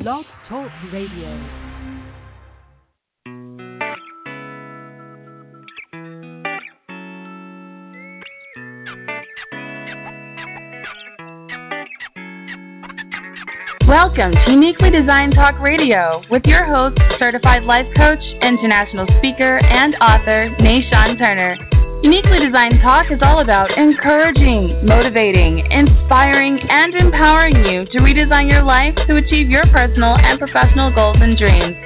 Blog Talk Radio. Welcome to Uniquely Designed Talk Radio with your host, certified life coach, international speaker, and author, Nashawn Turner. Uniquely Designed Talk is all about encouraging, motivating, inspiring, and empowering you to redesign your life to achieve your personal and professional goals and dreams.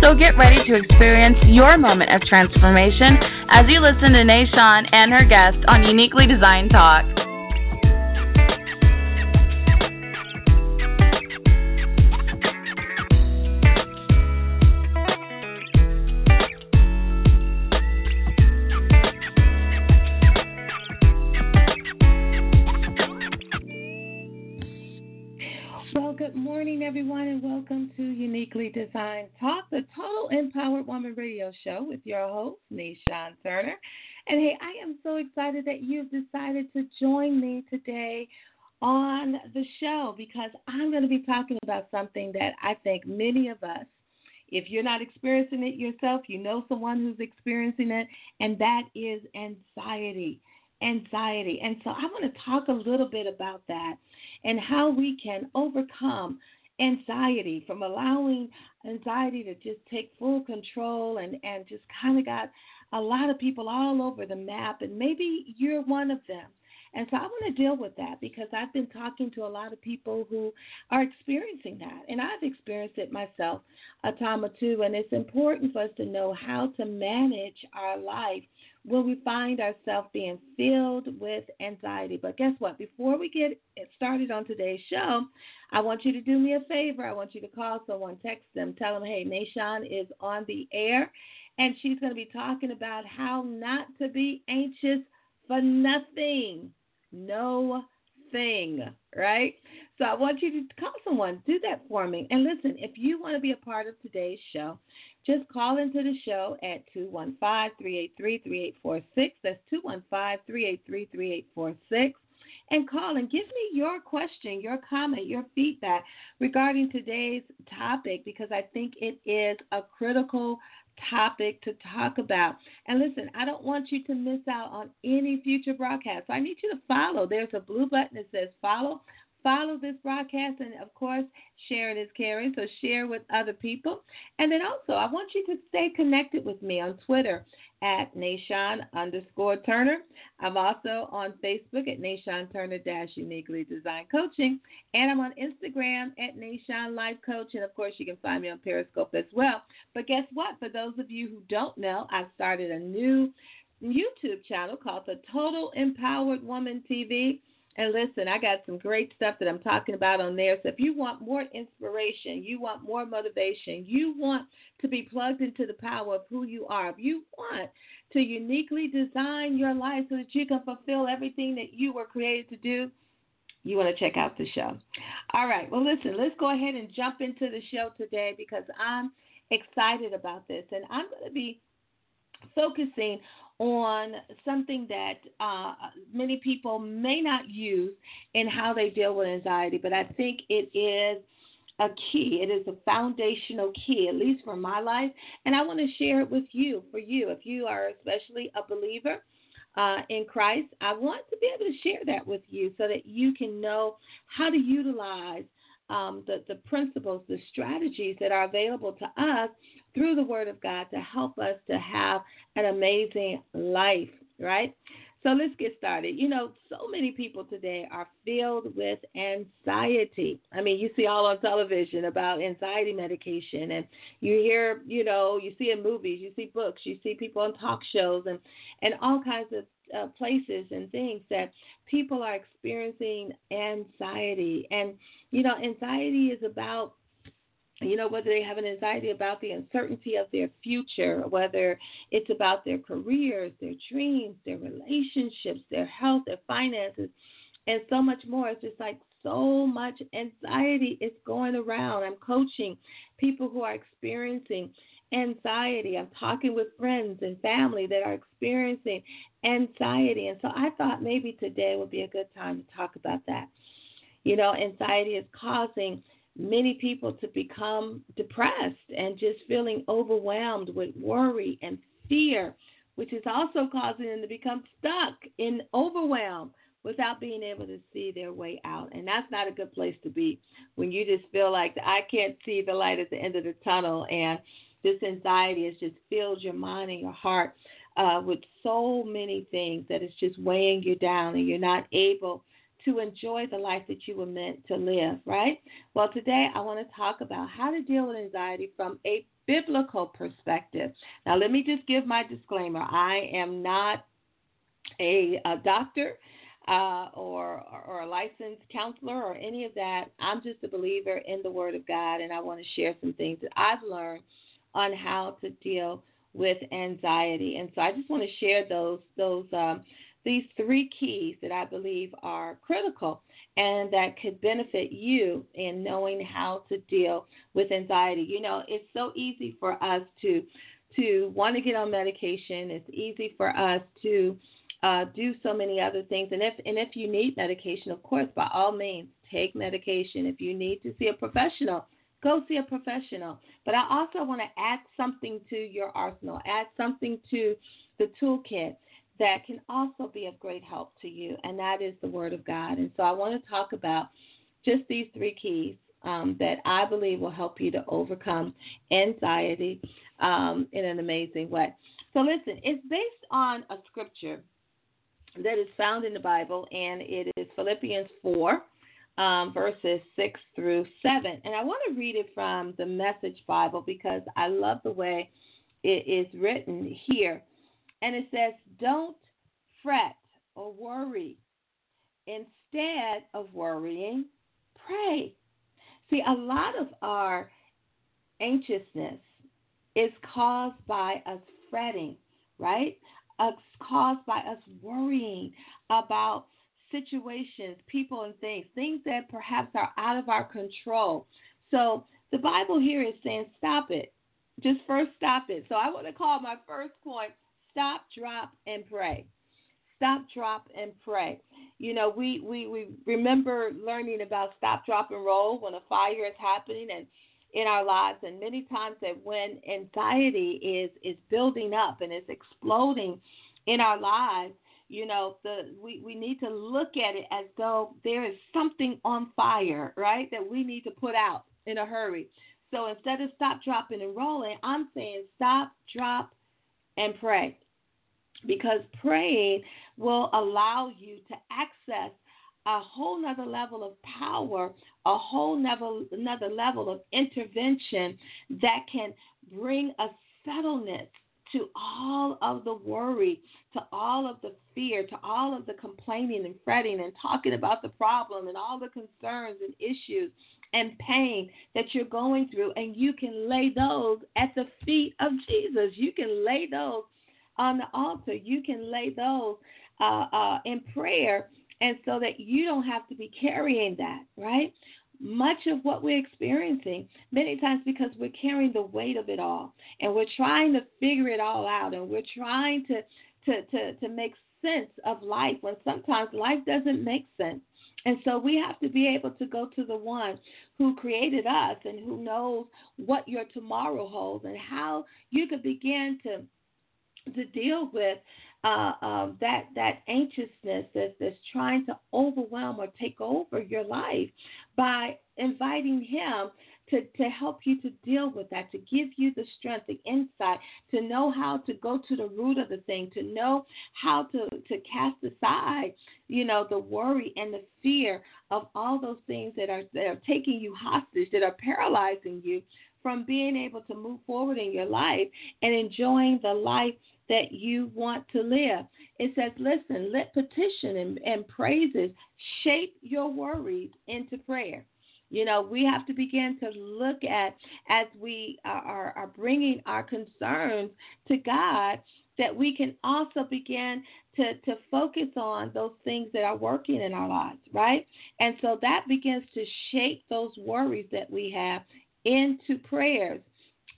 So get ready to experience your moment of transformation as you listen to Nashawn and her guest on Uniquely Designed Talk. Morning, everyone, and welcome to Uniquely Designed Talk, the Total Empowered Woman radio show with your host, Nashawn Turner. And hey, I am so excited that you've decided to join me today on the show because I'm going to be talking about something that I think many of us, if you're not experiencing it yourself, you know someone who's experiencing it, and that is anxiety anxiety. And so I want to talk a little bit about that and how we can overcome anxiety from allowing anxiety to just take full control and, and just kind of got a lot of people all over the map. And maybe you're one of them. And so I want to deal with that because I've been talking to a lot of people who are experiencing that. And I've experienced it myself a time or two. And it's important for us to know how to manage our life when we find ourselves being filled with anxiety. But guess what? Before we get started on today's show, I want you to do me a favor. I want you to call someone, text them, tell them, hey, Nashawn is on the air, and she's going to be talking about how not to be anxious for nothing. No thing, right? So I want you to call someone, do that for me. And listen, if you want to be a part of today's show, just call into the show at 215 383 3846. That's 215 383 3846. And call and give me your question, your comment, your feedback regarding today's topic because I think it is a critical topic to talk about. And listen, I don't want you to miss out on any future broadcasts. So I need you to follow. There's a blue button that says follow follow this broadcast and of course sharing is caring. So share with other people. And then also i want you to stay connected with me on twitter at nation underscore turner. I'm also on facebook at nation turner dash uniquely designed coaching. And i'm on instagram at nation life coach. And of course you can find me on periscope as well. But guess what? For those of you who don't know i've started a new youtube channel called the total empowered woman tv and listen, I got some great stuff that I'm talking about on there. So if you want more inspiration, you want more motivation, you want to be plugged into the power of who you are, if you want to uniquely design your life so that you can fulfill everything that you were created to do, you want to check out the show. All right. Well, listen, let's go ahead and jump into the show today because I'm excited about this. And I'm going to be focusing on something that uh, many people may not use in how they deal with anxiety, but I think it is a key. It is a foundational key, at least for my life. And I want to share it with you, for you. If you are especially a believer uh, in Christ, I want to be able to share that with you so that you can know how to utilize um, the, the principles, the strategies that are available to us through the Word of God to help us to have an amazing life, right? So let's get started. You know, so many people today are filled with anxiety. I mean, you see all on television about anxiety medication, and you hear, you know, you see in movies, you see books, you see people on talk shows, and and all kinds of uh, places and things that people are experiencing anxiety. And you know, anxiety is about you know, whether they have an anxiety about the uncertainty of their future, whether it's about their careers, their dreams, their relationships, their health, their finances, and so much more. It's just like so much anxiety is going around. I'm coaching people who are experiencing anxiety. I'm talking with friends and family that are experiencing anxiety. And so I thought maybe today would be a good time to talk about that. You know, anxiety is causing many people to become depressed and just feeling overwhelmed with worry and fear, which is also causing them to become stuck in overwhelm without being able to see their way out. And that's not a good place to be when you just feel like I can't see the light at the end of the tunnel and this anxiety has just filled your mind and your heart uh, with so many things that it's just weighing you down and you're not able to enjoy the life that you were meant to live, right? Well, today I want to talk about how to deal with anxiety from a biblical perspective. Now, let me just give my disclaimer I am not a, a doctor uh, or, or a licensed counselor or any of that. I'm just a believer in the Word of God, and I want to share some things that I've learned on how to deal with anxiety. And so I just want to share those those um, these three keys that I believe are critical and that could benefit you in knowing how to deal with anxiety. You know, it's so easy for us to to want to get on medication. It's easy for us to uh, do so many other things. And if and if you need medication, of course, by all means, take medication. If you need to see a professional, go see a professional. But I also want to add something to your arsenal, add something to the toolkit that can also be of great help to you, and that is the Word of God. And so I want to talk about just these three keys um, that I believe will help you to overcome anxiety um, in an amazing way. So, listen, it's based on a scripture that is found in the Bible, and it is Philippians 4, um, verses 6 through 7. And I want to read it from the Message Bible because I love the way it is written here. And it says, Don't fret or worry. Instead of worrying, pray. See, a lot of our anxiousness is caused by us fretting, right? It's caused by us worrying about situations, people, and things, things that perhaps are out of our control. So the Bible here is saying, stop it. Just first stop it. So I want to call my first point stop, drop, and pray. Stop, drop, and pray. You know, we, we, we remember learning about stop, drop, and roll when a fire is happening and in our lives and many times that when anxiety is is building up and is exploding in our lives you know the we, we need to look at it as though there is something on fire right that we need to put out in a hurry so instead of stop dropping and rolling i'm saying stop drop and pray because praying will allow you to access a whole nother level of power, a whole nother, another level of intervention that can bring a settledness to all of the worry, to all of the fear, to all of the complaining and fretting and talking about the problem and all the concerns and issues and pain that you're going through. And you can lay those at the feet of Jesus. You can lay those on the altar. You can lay those uh, uh, in prayer, and so that you don't have to be carrying that, right? Much of what we're experiencing, many times because we're carrying the weight of it all, and we're trying to figure it all out, and we're trying to to to, to make sense of life when sometimes life doesn't make sense. And so we have to be able to go to the one who created us and who knows what your tomorrow holds and how you could begin to to deal with uh, uh, that that anxiousness that's, that's trying to overwhelm or take over your life by inviting Him to, to help you to deal with that, to give you the strength, the insight, to know how to go to the root of the thing, to know how to, to cast aside, you know, the worry and the fear of all those things that are that are taking you hostage, that are paralyzing you from being able to move forward in your life and enjoying the life that you want to live. It says, listen, let petition and, and praises shape your worries into prayer. You know, we have to begin to look at as we are, are bringing our concerns to God that we can also begin to, to focus on those things that are working in our lives, right? And so that begins to shape those worries that we have into prayers,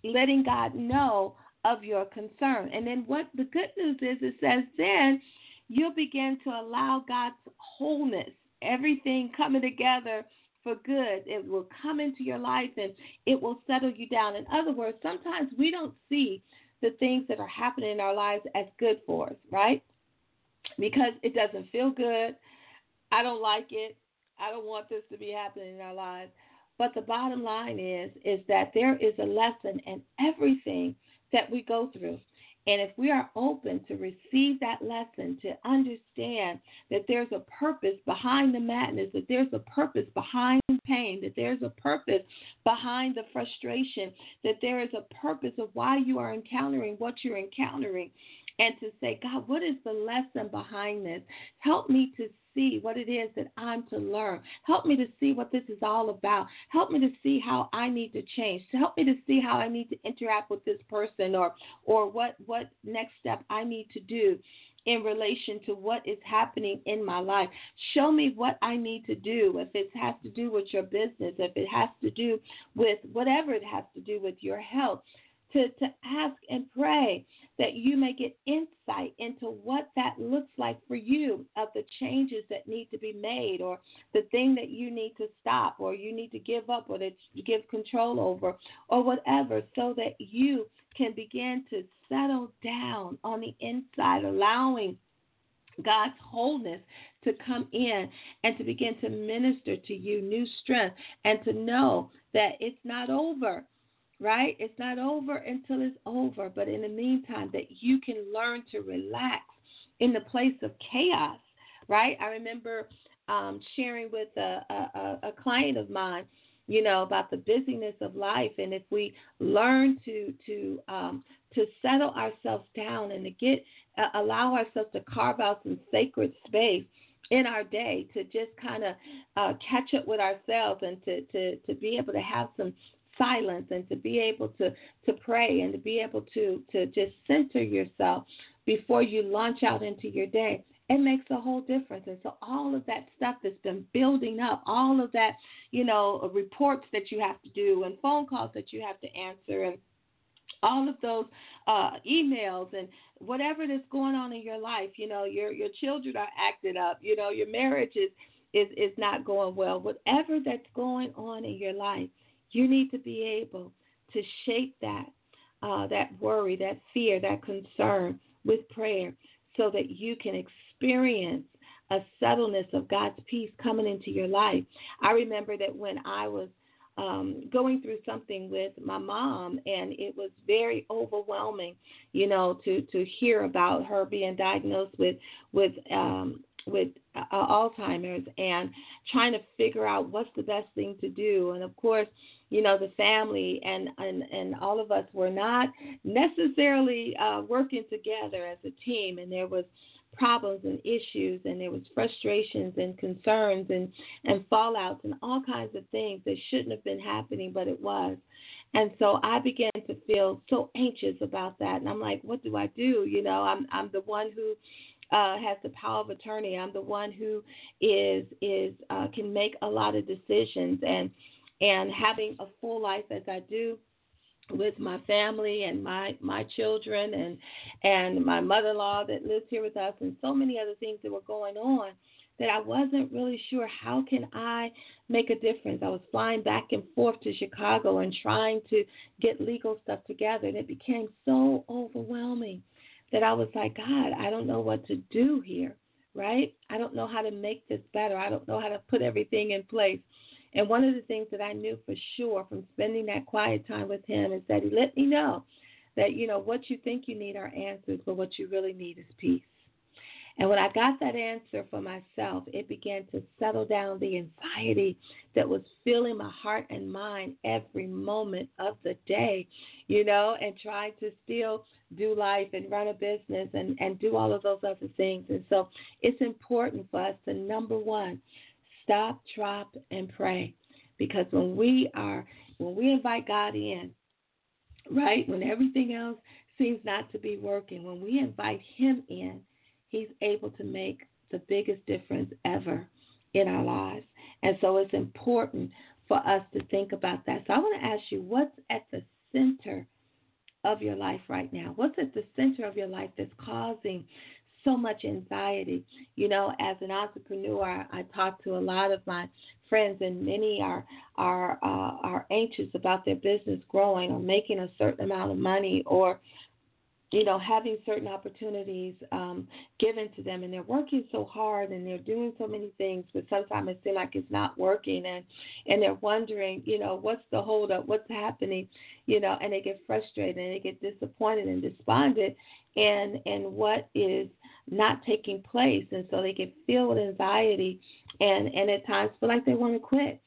letting God know of your concern. And then what the good news is, it says then you'll begin to allow God's wholeness, everything coming together for good. It will come into your life and it will settle you down. In other words, sometimes we don't see the things that are happening in our lives as good for us, right? Because it doesn't feel good. I don't like it. I don't want this to be happening in our lives. But the bottom line is is that there is a lesson in everything that we go through. And if we are open to receive that lesson, to understand that there's a purpose behind the madness, that there's a purpose behind pain, that there's a purpose behind the frustration, that there is a purpose of why you are encountering what you're encountering, and to say, God, what is the lesson behind this? Help me to see what it is that I'm to learn. Help me to see what this is all about. Help me to see how I need to change. Help me to see how I need to interact with this person or or what what next step I need to do in relation to what is happening in my life. Show me what I need to do. If it has to do with your business, if it has to do with whatever it has to do with your health, to, to ask and pray that you may get insight into what that looks like for you of the changes that need to be made or the thing that you need to stop or you need to give up or that you give control over or whatever so that you can begin to settle down on the inside, allowing God's wholeness to come in and to begin to minister to you new strength and to know that it's not over right? It's not over until it's over. But in the meantime, that you can learn to relax in the place of chaos, right? I remember um, sharing with a, a, a client of mine, you know, about the busyness of life, and if we learn to to um, to settle ourselves down and to get uh, allow ourselves to carve out some sacred space in our day to just kind of uh, catch up with ourselves and to, to, to be able to have some silence and to be able to, to pray and to be able to, to just center yourself before you launch out into your day, it makes a whole difference. And so all of that stuff that's been building up, all of that, you know, reports that you have to do and phone calls that you have to answer and all of those uh, emails and whatever that's going on in your life, you know, your your children are acting up, you know, your marriage is is is not going well. Whatever that's going on in your life, you need to be able to shape that, uh, that worry, that fear, that concern with prayer so that you can experience a settledness of God's peace coming into your life. I remember that when I was um, going through something with my mom, and it was very overwhelming, you know, to to hear about her being diagnosed with with um, with uh, Alzheimer's and trying to figure out what's the best thing to do. And of course, you know the family and and and all of us were not necessarily uh, working together as a team, and there was problems and issues and there was frustrations and concerns and and fallouts and all kinds of things that shouldn't have been happening but it was. And so i began to feel so anxious about that. And i'm like what do i do? You know i'm i'm the one who uh, has the power of attorney. I'm the one who is is uh, can make a lot of decisions. And and having a full life as I do with my family and my my children and and my mother-in-law that lives here with us and so many other things that were going on that I wasn't really sure how can I make a difference. I was flying back and forth to Chicago and trying to get legal stuff together and it became so overwhelming that I was like, God, I don't know what to do here, right? I don't know how to make this better. I don't know how to put everything in place. And one of the things that I knew for sure from spending that quiet time with him is that he let me know that, you know, what you think you need are answers, but what you really need is peace. And when I got that answer for myself, it began to settle down the anxiety that was filling my heart and mind every moment of the day, you know, and trying to still do life and run a business and, and do all of those other things. And so it's important for us to, number one, stop, drop, and pray. Because when we are, when we invite God in, right, when everything else seems not to be working, when we invite Him in, He's able to make the biggest difference ever in our lives. And so it's important for us to think about that. So I want to ask you what's at the center of your life right now? What's at the center of your life that's causing so much anxiety. You know, as an entrepreneur, I, talk to a lot of my friends, and many are are uh, are anxious about their business growing or making a certain amount of money or you know, having certain opportunities um, given to them, and they're working so hard and they're doing so many things, but sometimes it seems like it's not working, and and they're wondering, you know, what's the holdup, what's happening, you know, and they get frustrated and they get disappointed and despondent, and and what is not taking place, and so they get filled with anxiety, and and at times feel like they want to quit.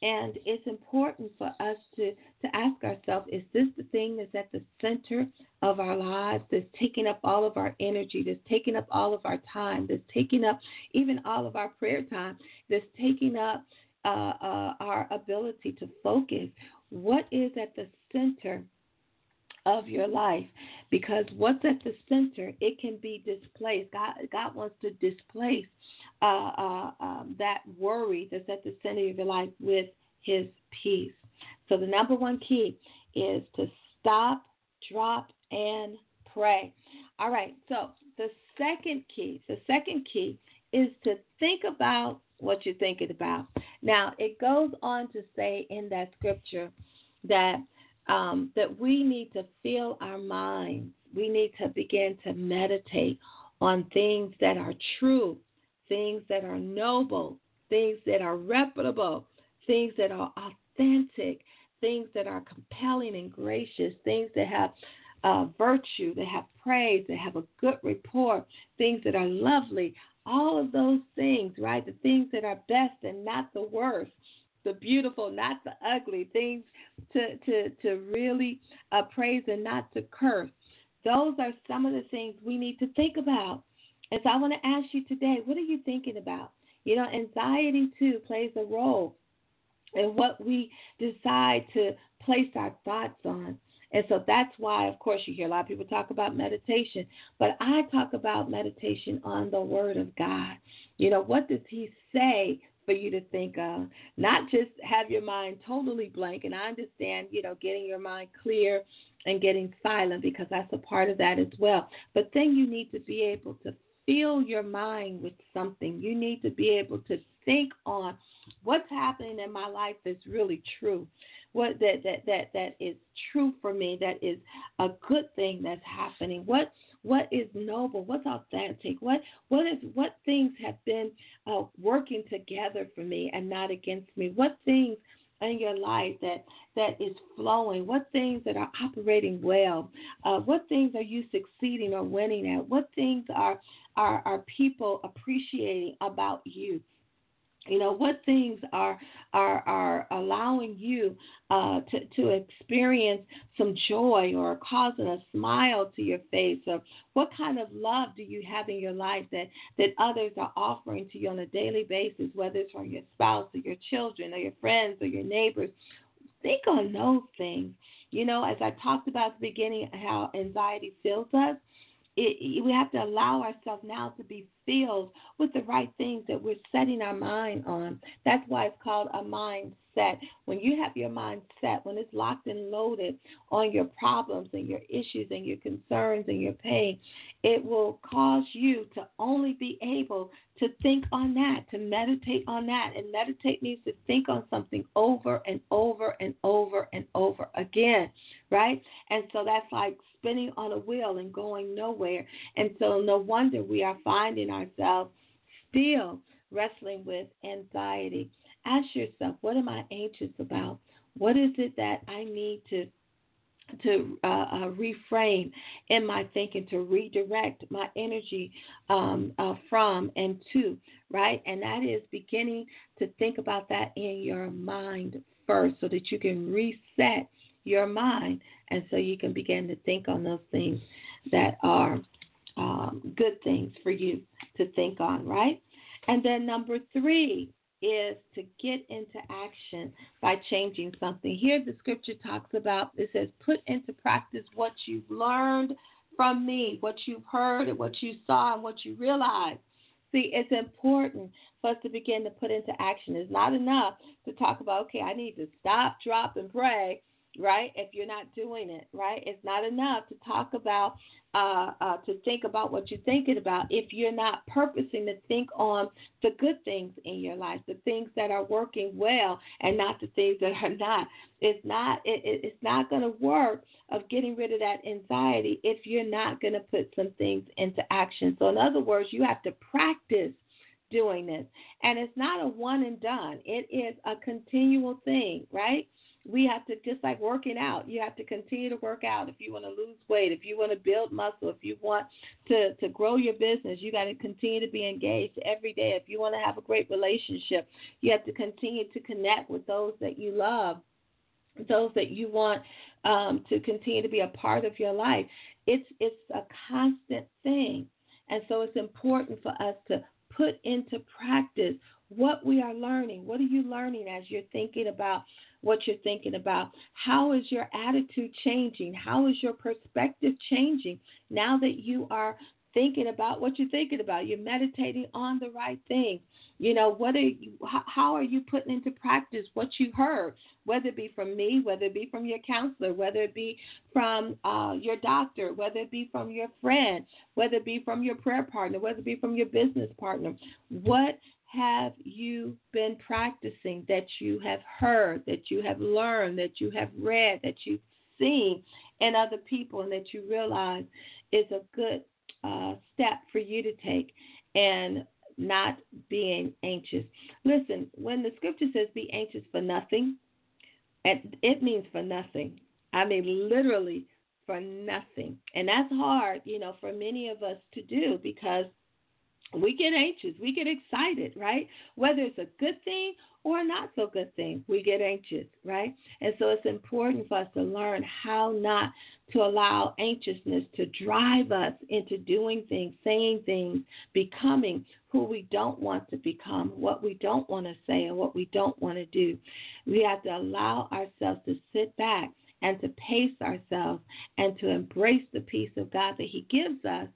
And it's important for us to, to ask ourselves is this the thing that's at the center of our lives, that's taking up all of our energy, that's taking up all of our time, that's taking up even all of our prayer time, that's taking up uh, uh, our ability to focus? What is at the center of your life? Because what's at the center it can be displaced. God god wants to displace uh, uh, um, that worry that's at the center of your life with his peace. So the number one key is to stop drop and pray all right so the second key the second key is to think about what you're thinking about now it goes on to say in that scripture that um, that we need to fill our minds. We need to begin to meditate on things that are true, things that are noble, things that are reputable, things that are authentic, things that are compelling and gracious, things that have uh, virtue, they have praise, they have a good report, things that are lovely, all of those things, right? The things that are best and not the worst the beautiful, not the ugly, things to to to really uh, praise and not to curse. Those are some of the things we need to think about. And so I want to ask you today, what are you thinking about? You know, anxiety too plays a role in what we decide to place our thoughts on. And so that's why, of course, you hear a lot of people talk about meditation, but I talk about meditation on the Word of God. You know, what does He say for you to think of. Not just have your mind totally blank. And I understand, you know, getting your mind clear and getting silent because that's a part of that as well. But then you need to be able to fill your mind with something. You need to be able to think on what's happening in my life that's really true. What that that that that is true for me, that is a good thing that's happening. What what is noble, what's authentic, what what is what things have been uh, working together for me and not against me, what things in your life that that is flowing, what things that are operating well, uh, what things are you succeeding or winning at, what things are are, are people appreciating about you. You know what things are are are allowing you uh, to to experience some joy or causing a smile to your face, or what kind of love do you have in your life that that others are offering to you on a daily basis, whether it's from your spouse or your children or your friends or your neighbors. Think on those things. You know, as I talked about at the beginning, how anxiety fills us it, we have to allow ourselves now to be filled with the right things that we're setting our mind on. That's why it's called a mindset. When you have your mind set, when it's locked and loaded on your problems and your issues and your concerns and your pain, it will cause you to only be able to think on that, to meditate on that. And meditate means to think on something over and over and over and over again, right? And so that's like spinning on a wheel and going nowhere. And so, no wonder we are finding ourselves still wrestling with anxiety. Ask yourself, what am I anxious about? What is it that I need to to uh, uh, reframe in my thinking, to redirect my energy um, uh, from and to, right? And that is beginning to think about that in your mind first so that you can reset your mind and so you can begin to think on those things that are um, good things for you to think on, right? And then number three is to get into action by changing something. Here the scripture talks about it says, put into practice what you've learned from me, what you've heard, and what you saw, and what you realized. See, it's important for us to begin to put into action. It's not enough to talk about, okay, I need to stop, drop, and pray right? If you're not doing it, right? It's not enough to talk about, uh, uh, to think about what you're thinking about if you're not purposing to think on the good things in your life, the things that are working well, and not the things that are not. It's not. It, it's not going to work of getting rid of that anxiety if you're not going to put some things into action. So, in other words, you have to practice doing this. And it's not a one and done, it is a continual thing, right? We have to, just like working out, you have to continue to work out if you want to lose weight, if you want to build muscle, if you want to, to grow your business, you got to continue to be engaged every day. If you want to have a great relationship, you have to continue to connect with those that you love, those that you want um, to continue to be a part of your life. It's, it's a constant thing. And so it's important for us to put into practice what we are learning. What are you learning as you're thinking about what you're thinking about? How is your attitude changing? How is your perspective changing now that you are thinking about what you're thinking about? You're meditating on the right thing. You know, what are you, how are you putting into practice what you heard, whether it be from me, whether it be from your counselor, whether it be from uh, your doctor, whether it be from your friend, whether it be from your prayer partner, whether it be from your business partner? What have you been practicing that you have heard, that you have learned, that you have read, that you've seen in other people, and that you realize is a good uh, step for you to take? And not being anxious. Listen, when the scripture says be anxious for nothing, it means for nothing. I mean, literally for nothing. And that's hard, you know, for many of us to do because we get anxious, we get excited, right? Whether it's a good thing or a not so good thing, we get anxious, right? And so it's important for us to learn how not to allow anxiousness to drive us into doing things, saying things, becoming who we don't want to become, what we don't want to say, and what we don't want to do. We have to allow ourselves to sit back and to pace ourselves and to embrace the peace of God that He gives us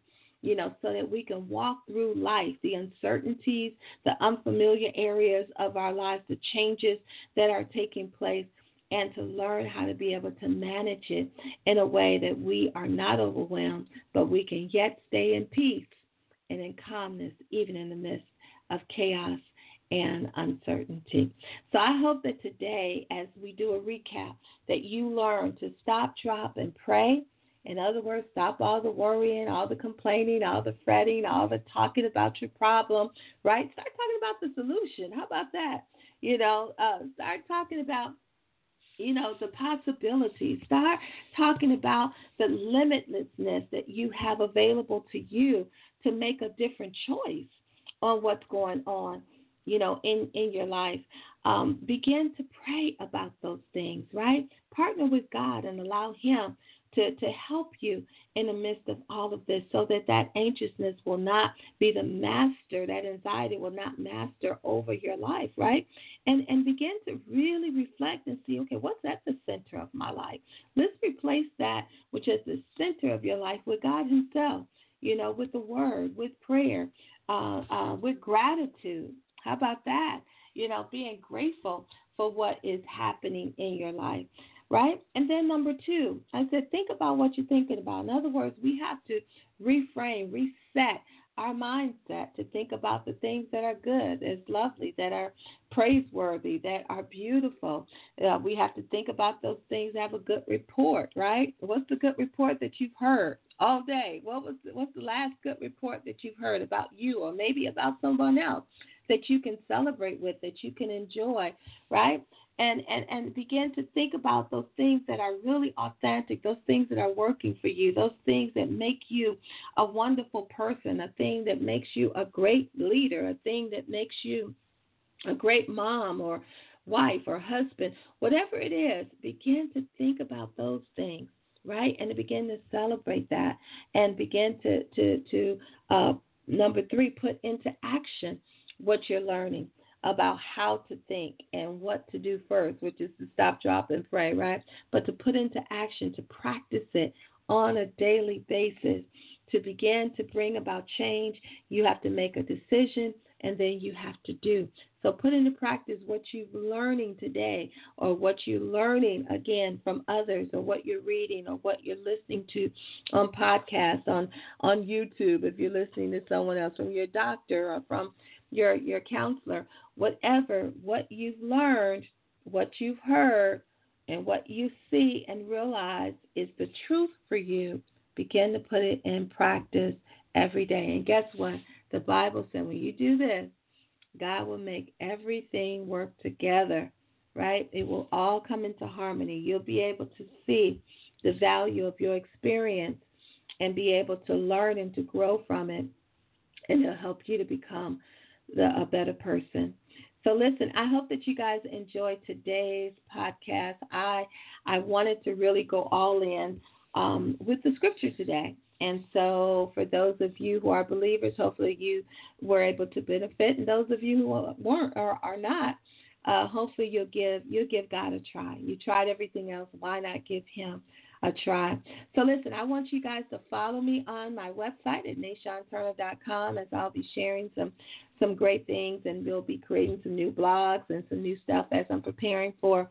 you know, so that we can walk through life, the uncertainties, the unfamiliar areas of our lives, the changes that are taking place, and to learn how to be able to manage it in a way that we are not overwhelmed, but we can yet stay in peace and in calmness, even in the midst of chaos and uncertainty. So I hope that today, as we do a recap, that you learn to stop, drop, and pray in other words, stop all the worrying, all the complaining, all the fretting, all the talking about your problem, right? Start talking about the solution. How about that? You know, uh, start talking about, you know, the possibilities. Start talking about the limitlessness that you have available to you to make a different choice on what's going on, you know, in, in your life. Um, begin to pray about those things, right? Partner with God and allow Him to, to help you in the midst of all of this so that that anxiousness will not be the master, that anxiety will not master over your life, right? And, and begin to really reflect and see, okay, what's at the center of my life? Let's replace that, which is the center of your life, with God Himself, you know, with the Word, with prayer, uh, uh, with gratitude. How about that? You know, being grateful for what is happening in your life right? And then number two, I said, think about what you're thinking about. In other words, we have to reframe, reset our mindset to think about the things that are good, that's lovely, that are praiseworthy, that are beautiful. Uh, we have to think about those things, have a good report, right? What's the good report that you've heard all day? What was the, what's the last good report that you've heard about you, or maybe about someone else that you can celebrate with, that you can enjoy, right? And, and, and begin to think about those things that are really authentic, those things that are working for you, those things that make you a wonderful person, a thing that makes you a great leader, a thing that makes you a great mom or wife or husband, whatever it is, begin to think about those things, right? And to begin to celebrate that and begin to, to, to uh, number three, put into action what you're learning about how to think and what to do first, which is to stop, drop, and pray, right? But to put into action, to practice it on a daily basis. To begin to bring about change, you have to make a decision and then you have to do. So put into practice what you're learning today or what you're learning again from others or what you're reading or what you're listening to on podcasts, on, on YouTube, if you're listening to someone else, from your doctor or from your, your counselor, whatever, what you've learned, what you've heard, and what you see and realize is the truth for you, begin to put it in practice every day. And guess what? The Bible said when you do this, God will make everything work together, right? It will all come into harmony. You'll be able to see the value of your experience and be able to learn and to grow from it. And it'll help you to become the, a better person. So listen, I hope that you guys enjoyed today's podcast. I I wanted to really go all in um, with the scripture today. And so, for those of you who are believers, hopefully you were able to benefit, and those of you who weren't or are not, uh, hopefully you'll give you'll give God a try. You tried everything else, why not give Him a try? So listen, I want you guys to follow me on my website at nashonturner.com as I'll be sharing some some great things, and we'll be creating some new blogs and some new stuff as I'm preparing for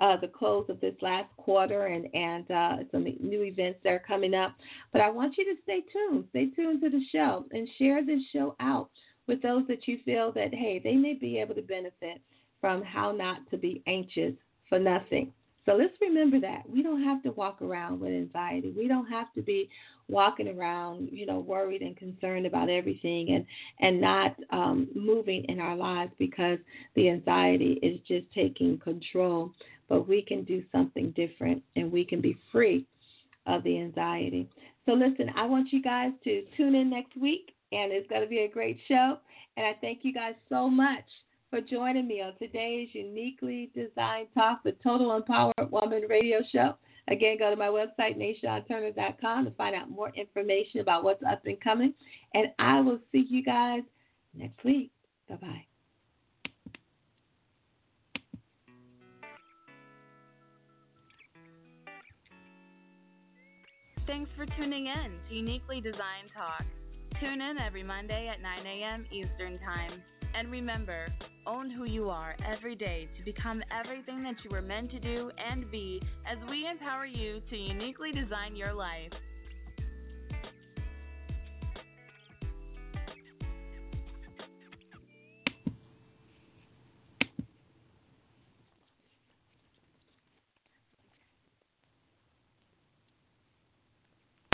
uh, the close of this last quarter and and uh, some new events that are coming up. But I want you to stay tuned. Stay tuned to the show and share this show out with those that you feel that hey they may be able to benefit from how not to be anxious for nothing. So let's remember that. We don't have to walk around with anxiety. We don't have to be walking around, you know, worried and concerned about everything and and not um, moving in our lives because the anxiety is just taking control. But we can do something different and we can be free of the anxiety. So listen, I want you guys to tune in next week and it's going to be a great show. And I thank you guys so much for joining me on today's uniquely designed talk, the Total Empowered Woman radio show. Again, go to my website, nashonturner.com, to find out more information about what's up and coming. And I will see you guys next week. Bye bye. Thanks for tuning in to Uniquely Designed Talk. Tune in every Monday at 9 a.m. Eastern Time. And remember, own who you are every day to become everything that you were meant to do and be as we empower you to uniquely design your life.